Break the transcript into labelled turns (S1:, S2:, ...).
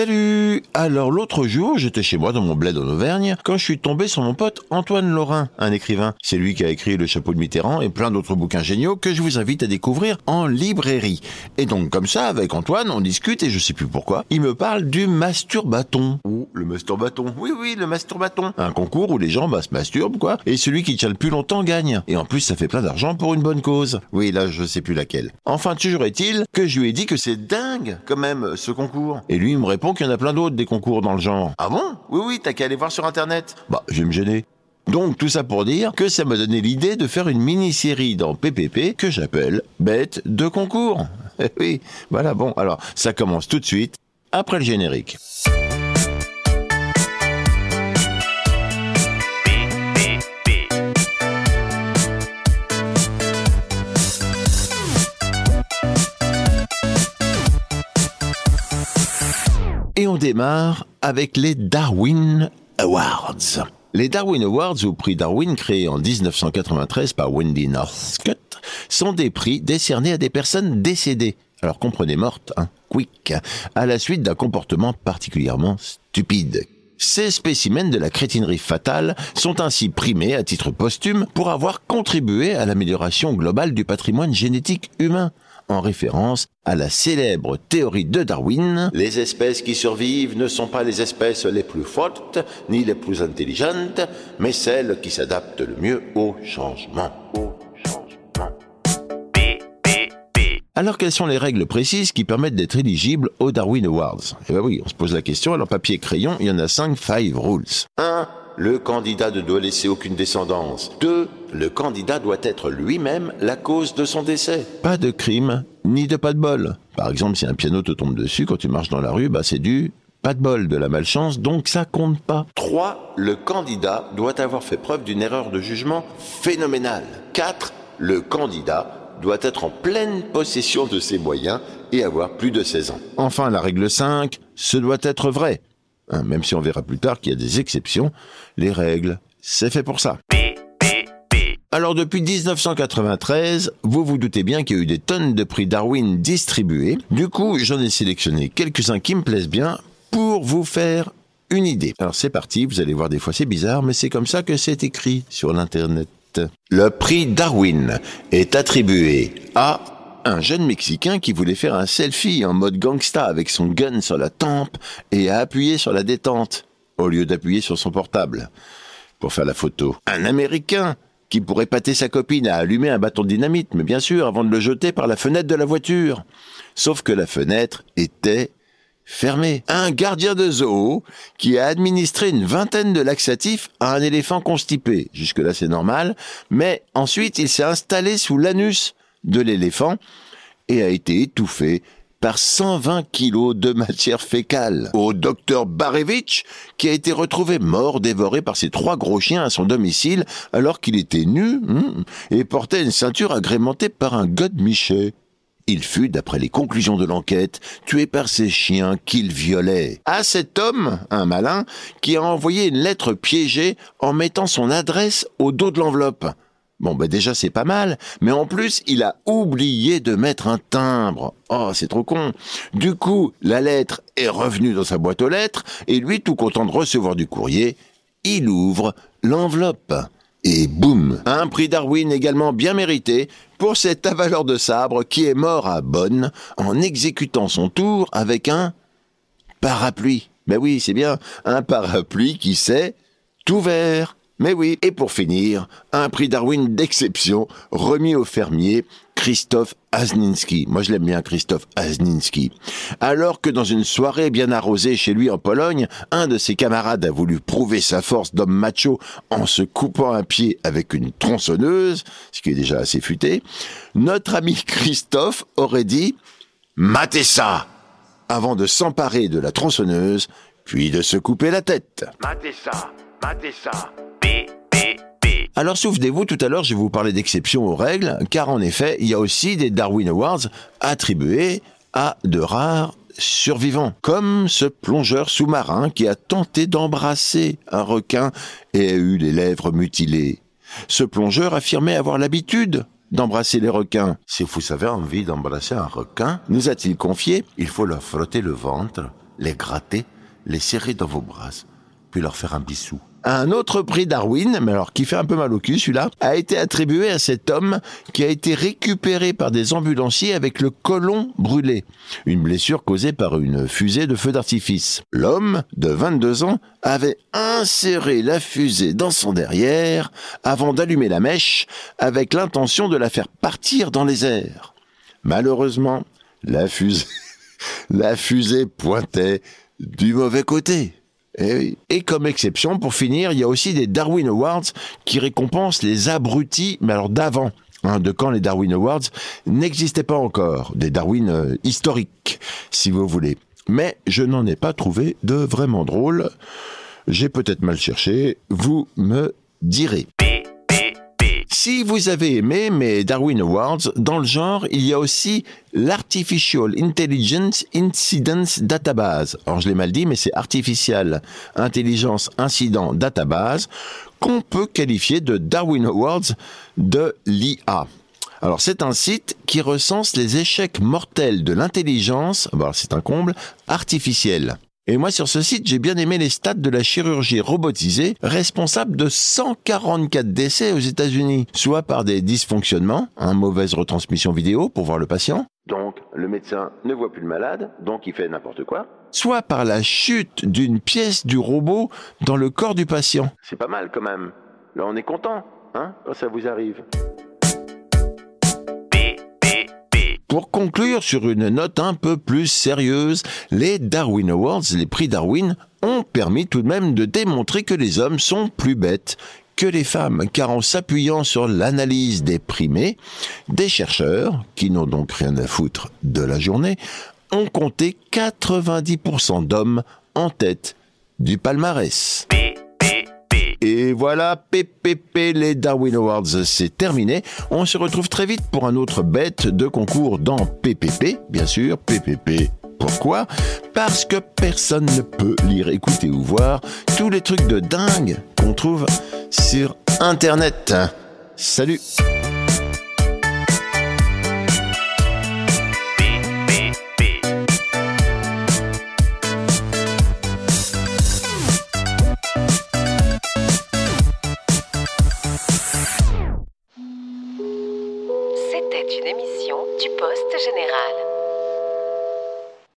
S1: Salut Alors l'autre jour, j'étais chez moi dans mon bled en Auvergne quand je suis tombé sur mon pote Antoine Laurin, un écrivain. C'est lui qui a écrit Le chapeau de Mitterrand et plein d'autres bouquins géniaux que je vous invite à découvrir en librairie. Et donc comme ça, avec Antoine, on discute et je sais plus pourquoi, il me parle du masturbaton. Ou le masturbaton. Oui, oui, le masturbaton. Un concours où les gens bah, se masturbent, quoi. Et celui qui tient le plus longtemps gagne. Et en plus, ça fait plein d'argent pour une bonne cause. Oui, là, je sais plus laquelle. Enfin, toujours est-il que je lui ai dit que c'est dingue, quand même, ce concours. Et lui, il me répond qu'il y en a plein d'autres des concours dans le genre. Ah bon? Oui, oui, t'as qu'à aller voir sur Internet. Bah, je vais me gêner. Donc tout ça pour dire que ça m'a donné l'idée de faire une mini-série dans PPP que j'appelle Bête de concours. oui, voilà, bon, alors ça commence tout de suite après le générique. On démarre avec les Darwin Awards. Les Darwin Awards, ou prix Darwin créés en 1993 par Wendy Northcutt, sont des prix décernés à des personnes décédées. Alors comprenez mortes, hein, quick, à la suite d'un comportement particulièrement stupide. Ces spécimens de la crétinerie fatale sont ainsi primés à titre posthume pour avoir contribué à l'amélioration globale du patrimoine génétique humain en référence à la célèbre théorie de Darwin. Les espèces qui survivent ne sont pas les espèces les plus fortes ni les plus intelligentes, mais celles qui s'adaptent le mieux au changement. Alors quelles sont les règles précises qui permettent d'être éligible aux Darwin Awards? Eh ben oui, on se pose la question, alors papier crayon, il y en a 5 five rules. 1. Le candidat ne doit laisser aucune descendance. 2. Le candidat doit être lui-même la cause de son décès. Pas de crime, ni de pas de bol. Par exemple, si un piano te tombe dessus quand tu marches dans la rue, bah c'est du pas de bol, de la malchance, donc ça compte pas. 3. Le candidat doit avoir fait preuve d'une erreur de jugement phénoménale. 4. Le candidat doit être en pleine possession de ses moyens et avoir plus de 16 ans. Enfin, la règle 5, ce doit être vrai. Hein, même si on verra plus tard qu'il y a des exceptions, les règles, c'est fait pour ça. Alors depuis 1993, vous vous doutez bien qu'il y a eu des tonnes de prix Darwin distribués. Du coup, j'en ai sélectionné quelques-uns qui me plaisent bien pour vous faire une idée. Alors c'est parti, vous allez voir des fois c'est bizarre, mais c'est comme ça que c'est écrit sur l'internet. Le prix Darwin est attribué à un jeune Mexicain qui voulait faire un selfie en mode gangsta avec son gun sur la tempe et a appuyé sur la détente au lieu d'appuyer sur son portable pour faire la photo. Un Américain qui pourrait pâter sa copine à allumer un bâton dynamite, mais bien sûr, avant de le jeter par la fenêtre de la voiture. Sauf que la fenêtre était fermé. Un gardien de zoo qui a administré une vingtaine de laxatifs à un éléphant constipé. Jusque-là, c'est normal. Mais ensuite, il s'est installé sous l'anus de l'éléphant et a été étouffé par 120 kilos de matière fécale. Au docteur Barevich, qui a été retrouvé mort dévoré par ses trois gros chiens à son domicile alors qu'il était nu hmm, et portait une ceinture agrémentée par un godemichet. Il fut, d'après les conclusions de l'enquête, tué par ses chiens qu'il violait. À cet homme, un malin, qui a envoyé une lettre piégée en mettant son adresse au dos de l'enveloppe. Bon, ben déjà c'est pas mal, mais en plus il a oublié de mettre un timbre. Oh, c'est trop con. Du coup, la lettre est revenue dans sa boîte aux lettres, et lui, tout content de recevoir du courrier, il ouvre l'enveloppe. Et boum Un prix Darwin également bien mérité pour cet avaleur de sabre qui est mort à Bonn en exécutant son tour avec un parapluie. Ben oui, c'est bien, un parapluie qui s'est ouvert. Mais oui, et pour finir, un prix Darwin d'exception remis au fermier Christophe Azninski. Moi, je l'aime bien, Christophe Azninski. Alors que dans une soirée bien arrosée chez lui en Pologne, un de ses camarades a voulu prouver sa force d'homme macho en se coupant un pied avec une tronçonneuse, ce qui est déjà assez futé, notre ami Christophe aurait dit « Matez ça !» avant de s'emparer de la tronçonneuse, puis de se couper la tête. Matez ça ça alors souvenez-vous, tout à l'heure, je vais vous parler d'exceptions aux règles, car en effet, il y a aussi des Darwin Awards attribués à de rares survivants, comme ce plongeur sous-marin qui a tenté d'embrasser un requin et a eu les lèvres mutilées. Ce plongeur affirmait avoir l'habitude d'embrasser les requins. Si vous avez envie d'embrasser un requin, nous a-t-il confié, il faut leur frotter le ventre, les gratter, les serrer dans vos bras, puis leur faire un bisou. Un autre prix Darwin, mais alors qui fait un peu mal au cul celui-là, a été attribué à cet homme qui a été récupéré par des ambulanciers avec le colon brûlé, une blessure causée par une fusée de feu d'artifice. L'homme, de 22 ans, avait inséré la fusée dans son derrière avant d'allumer la mèche avec l'intention de la faire partir dans les airs. Malheureusement, la fusée, la fusée pointait du mauvais côté. Et, comme exception, pour finir, il y a aussi des Darwin Awards qui récompensent les abrutis, mais alors d'avant. Hein, de quand les Darwin Awards n'existaient pas encore, des Darwin euh, historiques, si vous voulez. Mais je n'en ai pas trouvé de vraiment drôle. J'ai peut-être mal cherché, vous me direz. Si vous avez aimé mes Darwin Awards, dans le genre, il y a aussi l'Artificial Intelligence Incidence Database. Alors je l'ai mal dit, mais c'est Artificial Intelligence Incident Database qu'on peut qualifier de Darwin Awards de l'IA. Alors c'est un site qui recense les échecs mortels de l'intelligence, c'est un comble, artificielle. Et moi, sur ce site, j'ai bien aimé les stats de la chirurgie robotisée, responsable de 144 décès aux États-Unis, soit par des dysfonctionnements, une mauvaise retransmission vidéo pour voir le patient. Donc, le médecin ne voit plus le malade, donc il fait n'importe quoi. Soit par la chute d'une pièce du robot dans le corps du patient. C'est pas mal quand même. Là, on est content, hein, quand ça vous arrive. Pour conclure sur une note un peu plus sérieuse, les Darwin Awards, les prix Darwin, ont permis tout de même de démontrer que les hommes sont plus bêtes que les femmes, car en s'appuyant sur l'analyse des primés, des chercheurs, qui n'ont donc rien à foutre de la journée, ont compté 90% d'hommes en tête du palmarès. Et voilà, PPP, les Darwin Awards, c'est terminé. On se retrouve très vite pour un autre bête de concours dans PPP, bien sûr, PPP. Pourquoi? Parce que personne ne peut lire, écouter ou voir tous les trucs de dingue qu'on trouve sur Internet. Salut